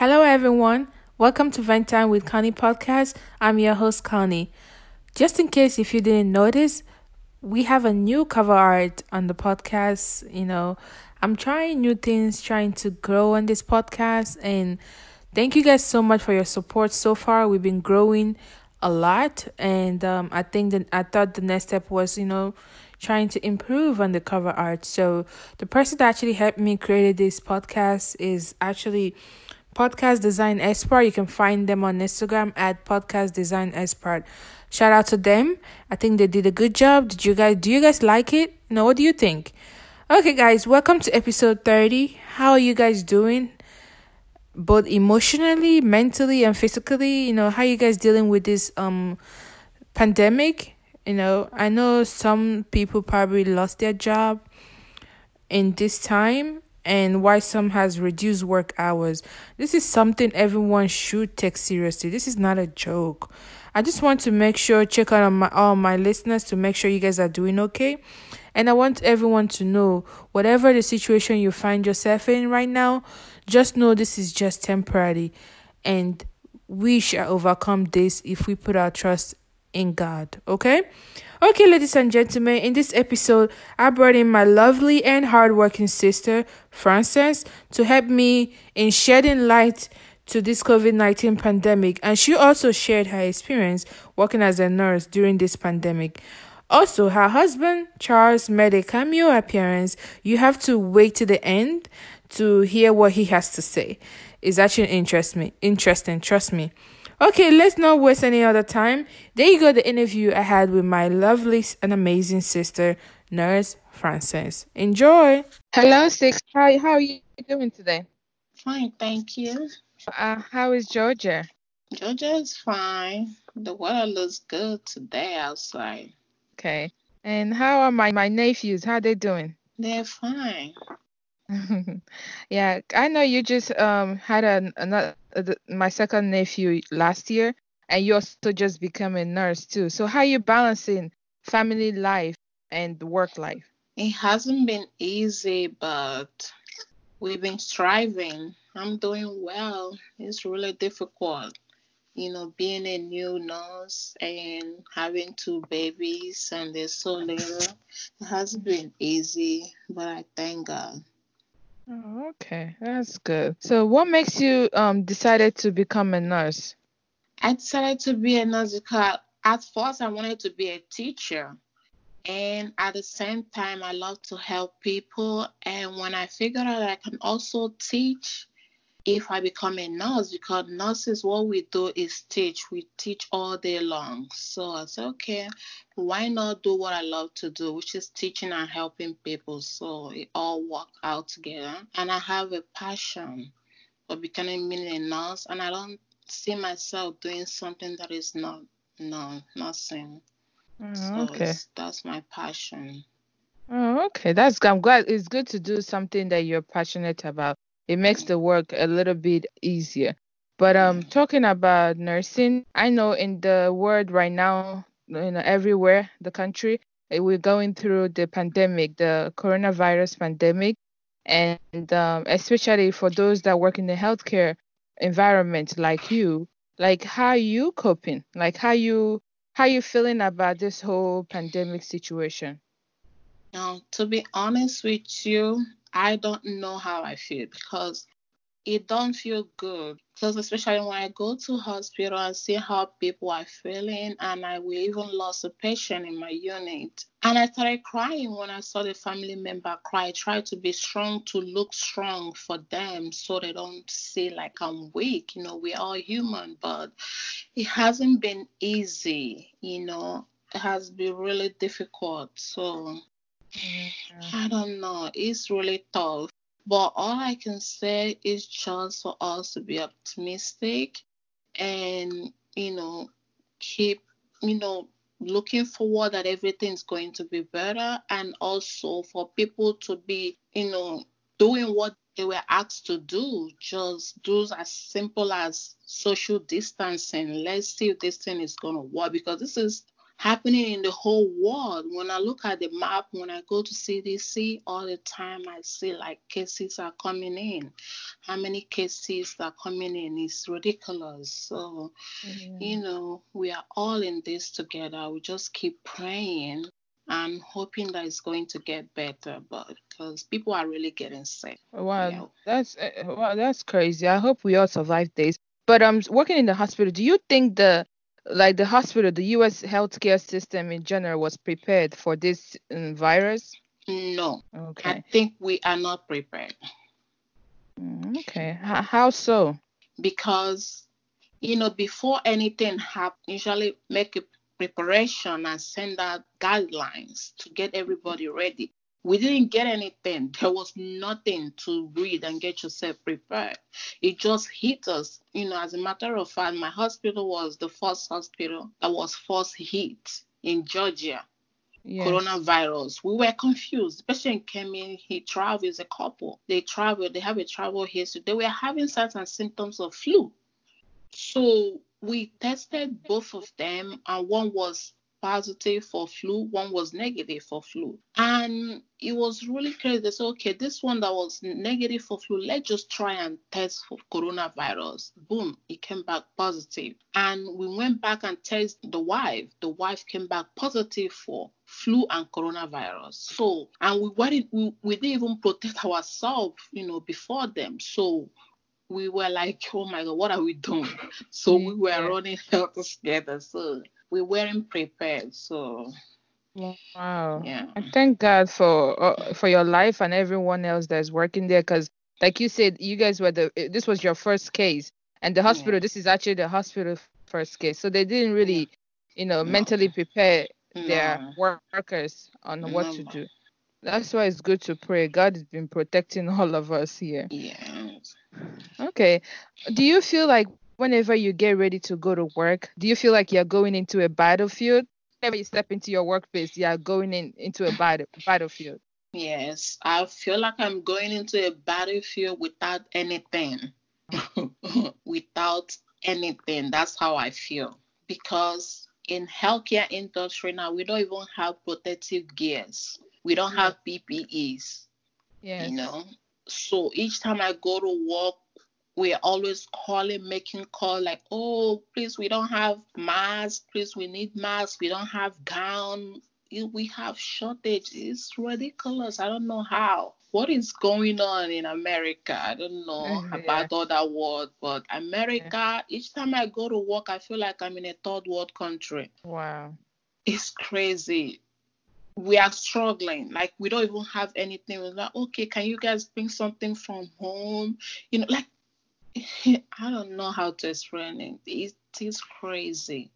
Hello, everyone. Welcome to Vent Time with Connie podcast. I'm your host, Connie. Just in case if you didn't notice, we have a new cover art on the podcast. You know, I'm trying new things, trying to grow on this podcast. And thank you guys so much for your support so far. We've been growing a lot. And um, I think that I thought the next step was, you know, trying to improve on the cover art. So the person that actually helped me create this podcast is actually Podcast Design Expert. You can find them on Instagram at Podcast Design Expert. Shout out to them. I think they did a good job. Did you guys do you guys like it? No, what do you think? Okay, guys, welcome to episode 30. How are you guys doing? Both emotionally, mentally, and physically, you know, how you guys dealing with this um pandemic? You know, I know some people probably lost their job in this time and why some has reduced work hours. This is something everyone should take seriously. This is not a joke. I just want to make sure check out on my all my listeners to make sure you guys are doing okay. And I want everyone to know whatever the situation you find yourself in right now, just know this is just temporary and we shall overcome this if we put our trust in God. Okay? Okay, ladies and gentlemen, in this episode, I brought in my lovely and hardworking sister, Frances, to help me in shedding light to this COVID 19 pandemic. And she also shared her experience working as a nurse during this pandemic. Also, her husband, Charles, made a cameo appearance. You have to wait to the end to hear what he has to say. It's actually interest me, interesting, trust me. Okay, let's not waste any other time. There you go, the interview I had with my lovely and amazing sister, Nurse Frances. Enjoy. Hello, Six. Hi, how are you doing today? Fine, thank you. Uh, how is Georgia? Georgia is fine. The weather looks good today outside. Okay. And how are my, my nephews? How they doing? They're fine. yeah, I know you just um had an another uh, my second nephew last year, and you also just become a nurse too. So how you balancing family life and work life? It hasn't been easy, but we've been striving. I'm doing well. It's really difficult, you know, being a new nurse and having two babies and they're so little. It hasn't been easy, but I thank God. Oh, okay, that's good. So, what makes you um decided to become a nurse? I decided to be a nurse because at first I wanted to be a teacher. And at the same time, I love to help people. And when I figured out I can also teach, if I become a nurse because nurses what we do is teach. We teach all day long. So I said, okay, why not do what I love to do, which is teaching and helping people. So it all worked out together. And I have a passion for becoming a nurse and I don't see myself doing something that is not no, nothing. Oh, so okay. that's my passion. Oh, okay. That's I'm glad it's good to do something that you're passionate about it makes the work a little bit easier. But um, talking about nursing, I know in the world right now, you know, everywhere the country, eh, we're going through the pandemic, the coronavirus pandemic, and um, especially for those that work in the healthcare environment like you, like how you coping, like how you how you feeling about this whole pandemic situation. Now, to be honest with you, I don't know how I feel because it don't feel good. Because especially when I go to hospital and see how people are feeling, and I will even lost a patient in my unit. And I started crying when I saw the family member cry. I try to be strong to look strong for them so they don't see like I'm weak. You know, we're all human, but it hasn't been easy, you know. It has been really difficult. So Mm-hmm. I don't know. It's really tough. But all I can say is just for us to be optimistic and, you know, keep, you know, looking forward that everything's going to be better and also for people to be, you know, doing what they were asked to do. Just do as simple as social distancing. Let's see if this thing is going to work because this is happening in the whole world. When I look at the map, when I go to CDC all the time, I see like cases are coming in. How many cases are coming in? is ridiculous. So, mm-hmm. you know, we are all in this together. We just keep praying and hoping that it's going to get better, but because people are really getting sick. Wow, yeah. that's uh, wow, that's crazy. I hope we all survive this. But I'm um, working in the hospital. Do you think the like the hospital, the U.S. healthcare system in general was prepared for this um, virus? No. Okay. I think we are not prepared. Mm, okay. H- how so? Because, you know, before anything happens, usually make a preparation and send out guidelines to get everybody ready. We didn't get anything. There was nothing to read and get yourself prepared. It just hit us. You know, as a matter of fact, my hospital was the first hospital that was first hit in Georgia. Yes. Coronavirus. We were confused, Patient came in. He travels a couple. They travel, they have a travel history. They were having signs and symptoms of flu. So we tested both of them, and one was positive for flu, one was negative for flu. And it was really crazy. They said, okay, this one that was negative for flu, let's just try and test for coronavirus. Boom, it came back positive. And we went back and tested the wife. The wife came back positive for flu and coronavirus. So, and we weren't, we, we didn't even protect ourselves, you know, before them. So we were like, oh my God, what are we doing? So we were yeah. running out together. So we weren't prepared. So wow, yeah. I thank God for uh, for your life and everyone else that's working there. Because like you said, you guys were the this was your first case, and the hospital. Yeah. This is actually the hospital first case. So they didn't really, you know, no. mentally prepare no. their workers on no. what to do. That's why it's good to pray. God has been protecting all of us here. Yes. Okay. Do you feel like whenever you get ready to go to work, do you feel like you're going into a battlefield? Whenever you step into your workplace, you're going in, into a battle, battlefield. Yes, I feel like I'm going into a battlefield without anything. without anything. That's how I feel. Because in healthcare industry now, we don't even have protective gears. We don't have PPEs. Yeah. You know. So each time I go to work, we're always calling, making call like, oh, please, we don't have masks. Please, we need masks. We don't have gown. We have shortage. It's ridiculous. I don't know how. What is going on in America? I don't know mm, yeah. about other world, but America, yeah. each time I go to work, I feel like I'm in a third world country. Wow. It's crazy we are struggling. Like we don't even have anything. We're like, okay, can you guys bring something from home? You know, like I don't know how to explain it. It is crazy.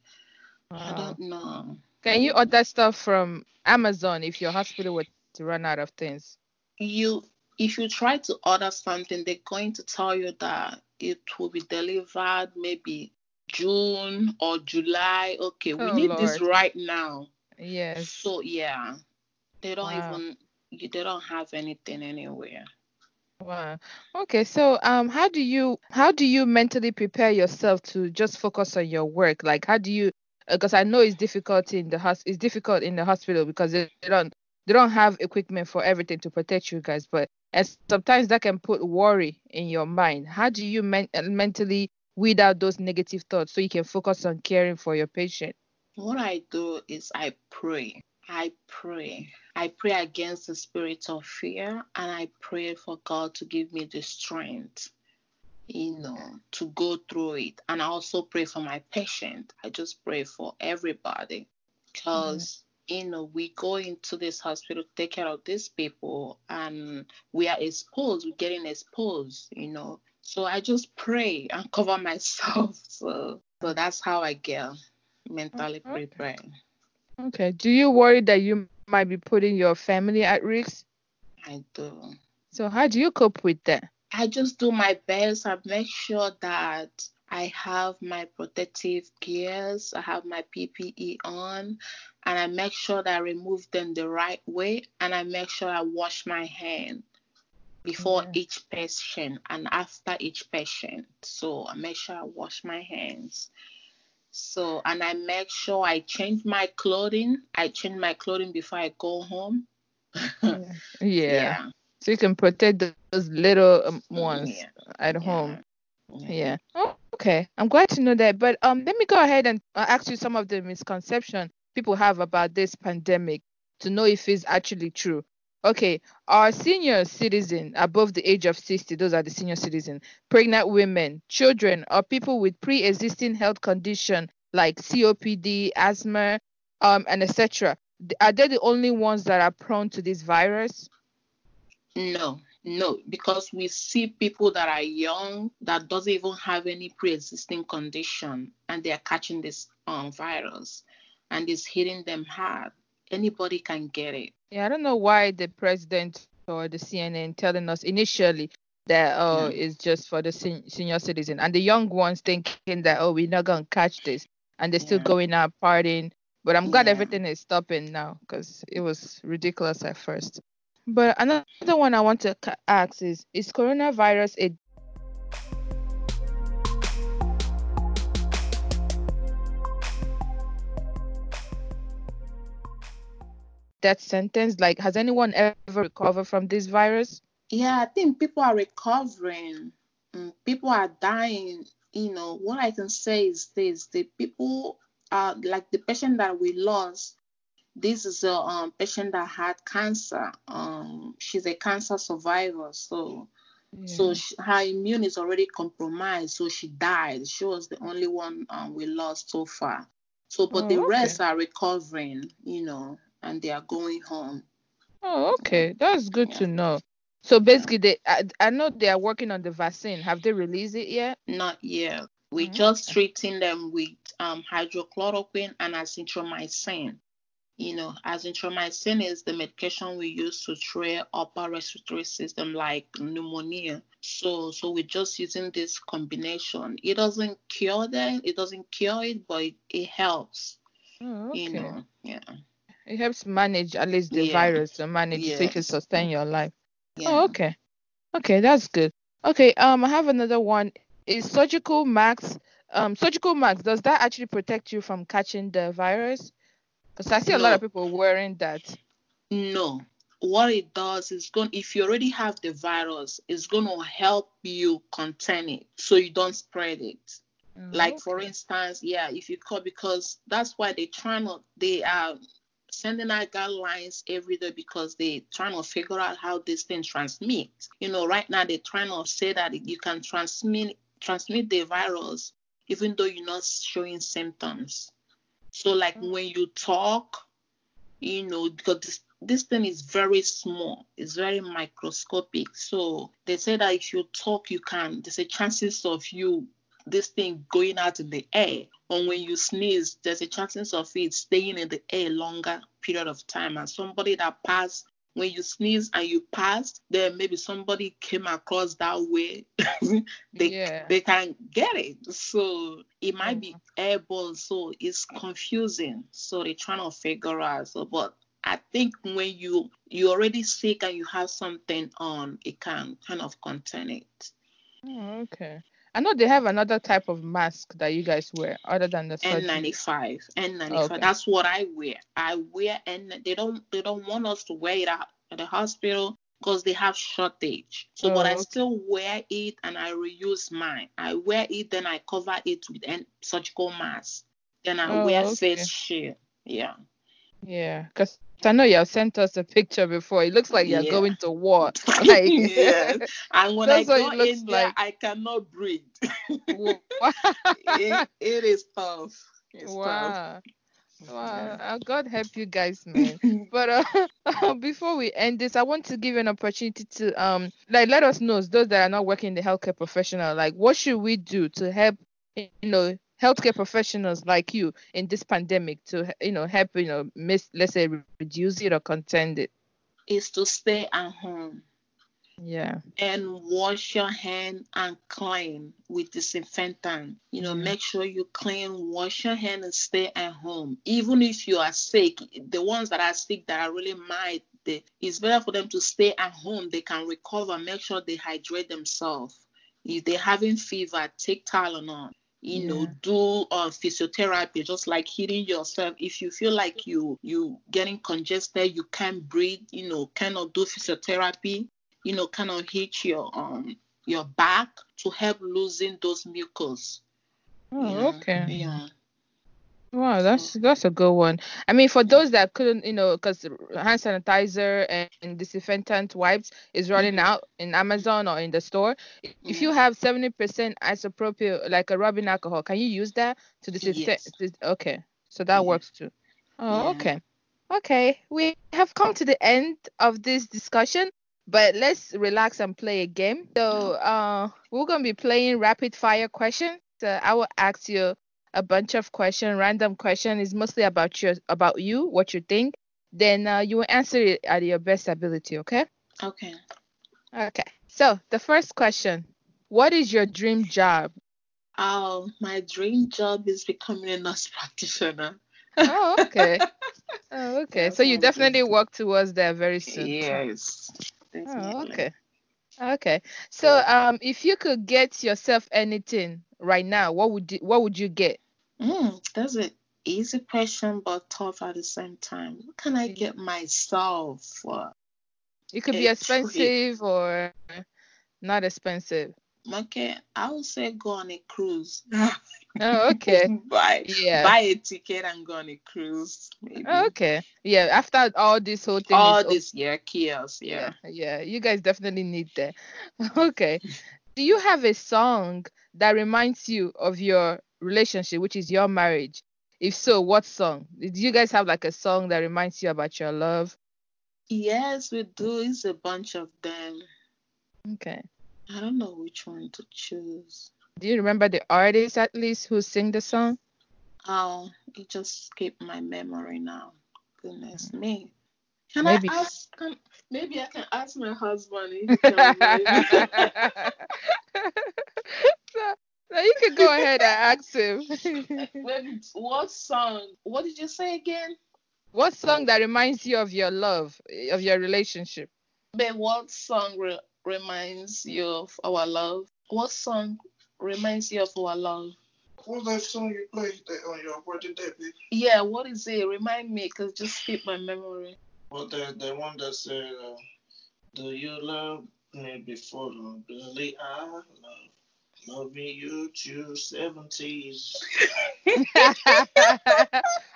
Wow. I don't know. Can you order stuff from Amazon if your hospital were to run out of things? You if you try to order something, they're going to tell you that it will be delivered maybe June or July. Okay, we oh, need Lord. this right now. Yes. So yeah, they don't wow. even they don't have anything anywhere. Wow. Okay. So um how do you how do you mentally prepare yourself to just focus on your work? Like how do you because uh, I know it's difficult in the hos- it's difficult in the hospital because they, they don't they don't have equipment for everything to protect you guys, but and sometimes that can put worry in your mind. How do you men- mentally weed out those negative thoughts so you can focus on caring for your patient? What I do is I pray. I pray. I pray against the spirit of fear and I pray for God to give me the strength, you know, to go through it. And I also pray for my patient. I just pray for everybody because, mm-hmm. you know, we go into this hospital to take care of these people and we are exposed, we're getting exposed, you know. So I just pray and cover myself. So, so that's how I get mentally okay. prepared. Okay. Do you worry that you might be putting your family at risk? I do. So how do you cope with that? I just do my best. I make sure that I have my protective gears, I have my PPE on, and I make sure that I remove them the right way, and I make sure I wash my hand before yeah. each patient and after each patient. So I make sure I wash my hands. So, and I make sure I change my clothing. I change my clothing before I go home. yeah. yeah. So you can protect those little um, ones yeah. at home. Yeah. Oh, okay. I'm glad to know that. But um, let me go ahead and uh, ask you some of the misconception people have about this pandemic to know if it's actually true. Okay, our senior citizen above the age of 60, those are the senior citizen, pregnant women, children, or people with pre-existing health condition like COPD, asthma, um, and etc. Are they the only ones that are prone to this virus? No, no, because we see people that are young that doesn't even have any pre-existing condition and they are catching this um, virus and it's hitting them hard. Anybody can get it. Yeah, I don't know why the president or the CNN telling us initially that oh yeah. it's just for the sen- senior citizen and the young ones thinking that oh we're not gonna catch this and they're still going out partying. But I'm glad yeah. everything is stopping now because it was ridiculous at first. But another one I want to ask is Is coronavirus a death sentence? Like, has anyone ever recovered from this virus? Yeah, I think people are recovering. Mm, people are dying. You know, what I can say is this the people are like the patient that we lost this is a um, patient that had cancer. Um, she's a cancer survivor, so yeah. so she, her immune is already compromised. So she died. She was the only one um, we lost so far. So, but oh, the okay. rest are recovering, you know, and they are going home. Oh, okay, that's good yeah. to know. So basically, they I, I, know they are working on the vaccine. Have they released it yet? Not yet. We're mm-hmm. just treating them with um, hydrochloroquine and azithromycin. You know, azithromycin is the medication we use to treat upper respiratory system like pneumonia. So, so we're just using this combination. It doesn't cure them, it doesn't cure it, but it, it helps. Oh, okay. You know, yeah. It helps manage at least the yeah. virus to manage yes. so you can sustain your life. Yeah. Oh, okay. Okay, that's good. Okay, um, I have another one. Is surgical mask um surgical mask does that actually protect you from catching the virus? Because I see a no. lot of people wearing that. No. What it does is going if you already have the virus, it's gonna help you contain it so you don't spread it. Mm, like for instance, yeah, if you call because that's why they try not they are sending out guidelines every day because they're trying to figure out how this thing transmits. You know, right now they're trying to say that you can transmit transmit the virus even though you're not showing symptoms. So like mm. when you talk, you know, because this this thing is very small, it's very microscopic. So they say that if you talk, you can. There's a chances of you this thing going out in the air, or when you sneeze, there's a chance of it staying in the air longer period of time. And somebody that passed when you sneeze and you passed then maybe somebody came across that way, they yeah. they can get it. So it might mm-hmm. be airborne, so it's confusing. So they're trying to figure out. So, but I think when you you're already sick and you have something on, it can kind of contain it. Oh, okay. I know they have another type of mask that you guys wear other than the N95. N95. Okay. That's what I wear. I wear and they don't they don't want us to wear it out at the hospital because they have shortage. So oh, but I oh, still wear it and I reuse mine. I wear it then I cover it with a surgical mask. Then I oh, wear okay. face shield. Yeah. Yeah, because I know you have sent us a picture before. It looks like you're yeah. going to war. Like, yeah. And when I go in there, like. I cannot breathe. it, it is tough. It's wow. Tough. Wow, uh, God help you guys, man. but uh, before we end this, I want to give you an opportunity to um, like let us know those that are not working in the healthcare professional, like what should we do to help, you know, healthcare professionals like you in this pandemic to you know help you know miss let's say reduce it or contain it is to stay at home Yeah. and wash your hand and clean with disinfectant. You know, Mhm. make sure you clean, wash your hand and stay at home. Even if you are sick, the ones that are sick that are really mild, they, it's better for them to stay at home. They can recover. Make sure they hydrate themselves. If they're having fever, take Tylenol. You know, Yeah. do uh, physiotherapy, just like heating yourself. If you feel like you you getting congested, you can't breathe, you know, cannot do physiotherapy you know, cannot hit your um your back to help loosen those mucus. Oh, okay. Yeah. Wow, that's that's a good one. I mean, for those that couldn't, you know, because hand sanitizer and, and disinfectant wipes is running Mhm. out in Amazon or in the store. If you have 70% isopropyl, like a rubbing alcohol, can you use that to disinfect? Yes. Okay, so that Yeah. works too. Oh, Yeah. okay. Okay, we have come to the end of this discussion, but let's relax and play a game. So, uh, we're gonna be playing rapid fire questions. So I will ask you a bunch of question, random question. is mostly about your about you, what you think. Then uh, you will answer it at your best ability. Okay. Okay. Okay. So the first question: What is your dream job? Oh, my dream job is becoming a nurse practitioner. Oh, okay. Oh, okay. That's So you one of the definitely work towards that very soon. Yes. Oh, okay. Okay. So um, if you could get yourself anything right now, what would you, what would you get? Mm, that's an easy question, but tough at the same time. What can I get myself for? It could be A trip. expensive or not expensive. Okay, I would say go on a cruise. Oh, okay. buy Yeah. buy a ticket and go on a cruise. Maybe. Oh, okay. Yeah. After all this whole thing All over, this yeah, chaos. Yeah. yeah, yeah, you guys definitely need that. Okay. Do you have a song that reminds you of your relationship, which is your marriage? If so, what song? Do you guys have like a song that reminds you about your love? Yes, we do. It's a bunch of them. Okay. I don't know which one to choose. Do you remember the artist at least who sing the song? Oh, it just escaped my memory now. Goodness me. Can Mm. Maybe- I ask? Can, maybe I can ask my husband. If he can so, so you can go ahead and ask him. me. What song? What did you say again? what song that reminds you of your love, of your relationship? But what song re- reminds you of our love? What song reminds you of our love? What was that song you played on your wedding day, baby? Yeah, what is it? Remind me, cause just skip my memory. Well, the the one that said, uh, "Do you love me before long, Billy? I love loving you to seventies." oh,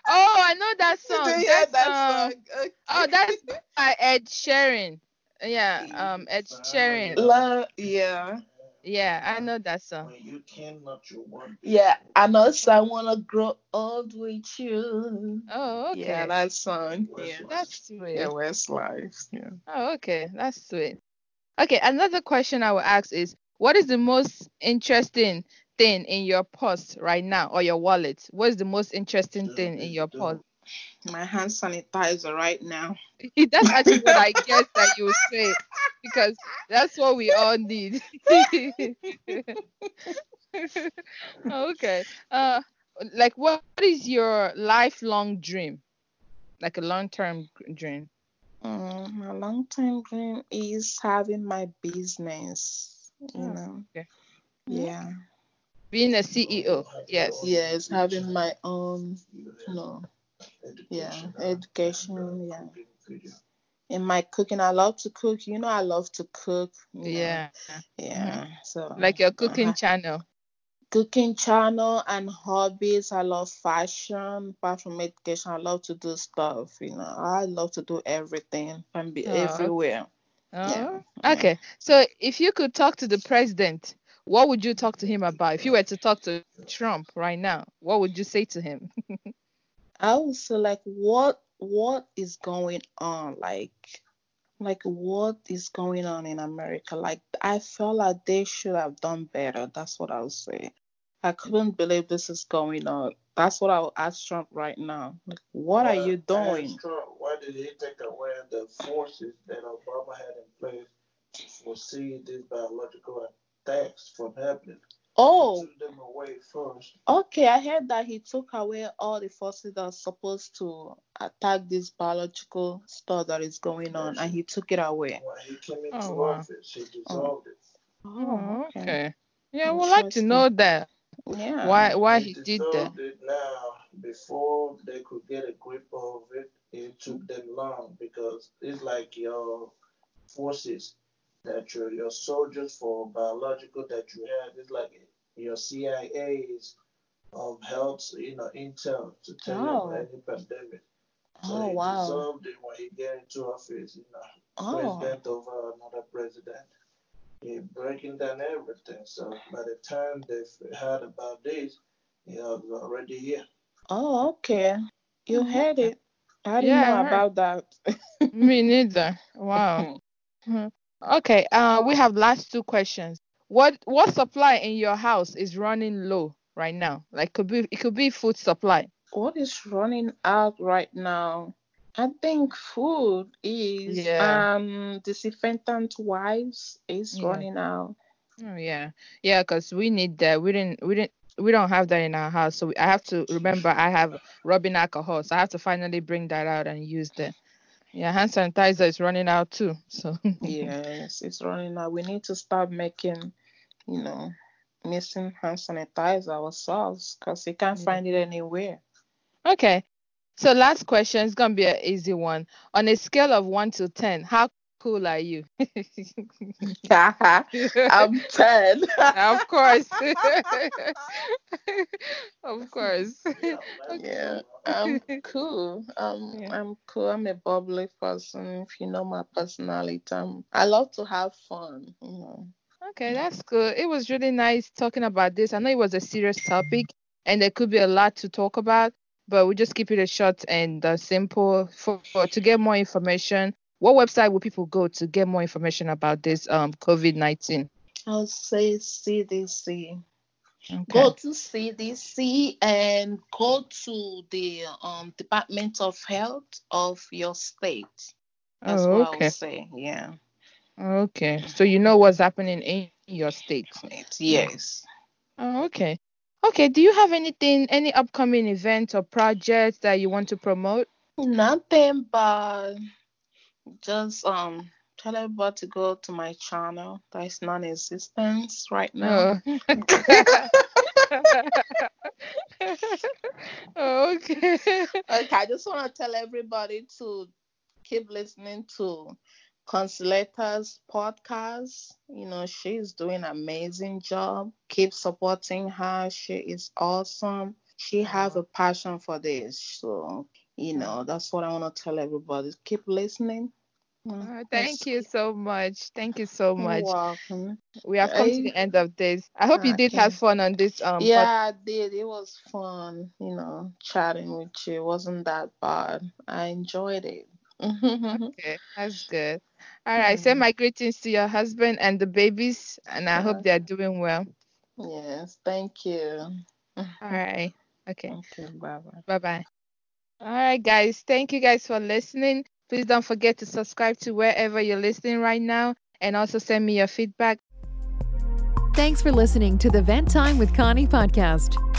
I know that song. That's, um, Okay. Oh, that's by Ed Sheeran. Yeah, um, Ed Sheeran. love. Yeah, Yeah, I know that song. When you cannot, you want. yeah. And also, I wanna grow old with you. Oh, okay. Yeah, that song. Westlife. Yeah. That's sweet. Yeah, Westlife. Yeah. Oh, okay. That's sweet. Okay, another question I will ask is what is the most interesting thing in your purse right now or your wallet? What is the most interesting thing in your purse? My hand sanitizer right now. That's actually what I guess that you would say because that's what we all need. okay. Uh like what is your lifelong dream? Like a long-term dream. Um, my long term dream is having my business. You Oh, know. okay. Yeah. Being a CEO. Yes. Yes, having my own. You know. Yeah, education. Yeah. In my cooking, I love to cook. You know, I love to cook. you know. Yeah. Yeah. So Like your cooking uh-huh. channel. cooking channel and hobbies. I love fashion. Apart from education, I love to do stuff. You know, I love to do everything and be Oh, everywhere. Oh, yeah. okay. So if you could talk to the president, what would you talk to him about? If you were to talk to Trump right now, what would you say to him? I would say like what what is going on? Like like what is going on in America? Like I felt like they should have done better. That's what I would say. I couldn't believe this is going on. That's what I will ask Trump right now. Like, what are you doing? Ask Trump, why did he take away the forces that Obama had in place to foresee these biological attacks from happening. Oh, Took them away first. okay. I heard that he took away all the forces that are supposed to attack this biological stuff that is going on, and he took it away. When he came into Oh, wow. office, he dissolved it. Oh, oh okay. Yeah, we'd like to know that. Yeah. Why why he did that? dissolved it now before they could get a grip of it. It took them long because it's like your forces that your your soldiers for biological that you have. It's like your CIA's of health, you know, intel to tell you Oh. about any pandemic. So Oh he wow. dissolved it when he get into office, you know, Oh. president over another president. He breaking down everything. So by the time they've heard about this, he was already here. Oh, okay. You Mhm. heard it. I didn't Yeah, know heard. about that. Me neither. Wow. Okay, uh, we have last two questions. What what supply in your house is running low right now? Like could be it could be food supply. what is running out right now? I think food is Yeah. um disinfectant wipes is Yeah. running out. Oh yeah, yeah, because we need that. We didn't we didn't we don't have that in our house, so we, I have to remember I have rubbing alcohol, so I have to finally bring that out and use that. Yeah, hand sanitizer is running out too. So Yes, it's running out. We need to start making, you know, missing hand sanitizer ourselves because you can't Yeah. find it anywhere. okay. So last question is gonna be an easy one. On a scale of one to ten, how cool are you? I'm 10. of course. of course. Yeah, I'm cool. Um, Yeah. I'm cool. I'm a bubbly person. If you know my personality, I'm, I love to have fun. You know. Okay, that's good. It was really nice talking about this. I know it was a serious topic and there could be a lot to talk about, but we'll just keep it a short and uh, simple. For, for to get more information, what website will people go to get more information about this um COVID nineteen? I'll say CDC. Okay. Go to CDC and go to the um Department of Health of your state. That's Oh, what I okay. would say. Yeah. Okay. So you know what's happening in your state. Yes. Oh, okay. Okay. Do you have anything, any upcoming events or projects that you want to promote? Nothing but just um tell everybody to go to my channel that is non-existent right now. Oh, okay. Okay, I just want to tell everybody to keep listening to Consolata's podcast. You know, she's doing an amazing job. Keep supporting her. She is awesome. She have a passion for this. So, you know, that's what I want to tell everybody. Keep listening. Uh, thank you so much. Thank you so much. You're welcome. We have come to the end of this. I hope you did have fun on this um Yeah, I did. It was fun, you know, chatting with you. It wasn't that bad. I enjoyed it. Pod- Okay, that's good. All right, send mm-hmm. my greetings to your husband and the babies, and I hope they're doing well. yes, thank you. All right. Okay. Thank. Bye bye. Bye bye. All right, guys. Thank you guys for listening. Please don't forget to subscribe to wherever you're listening right now and also send me your feedback. Thanks for listening to the Vent Time with Connie podcast.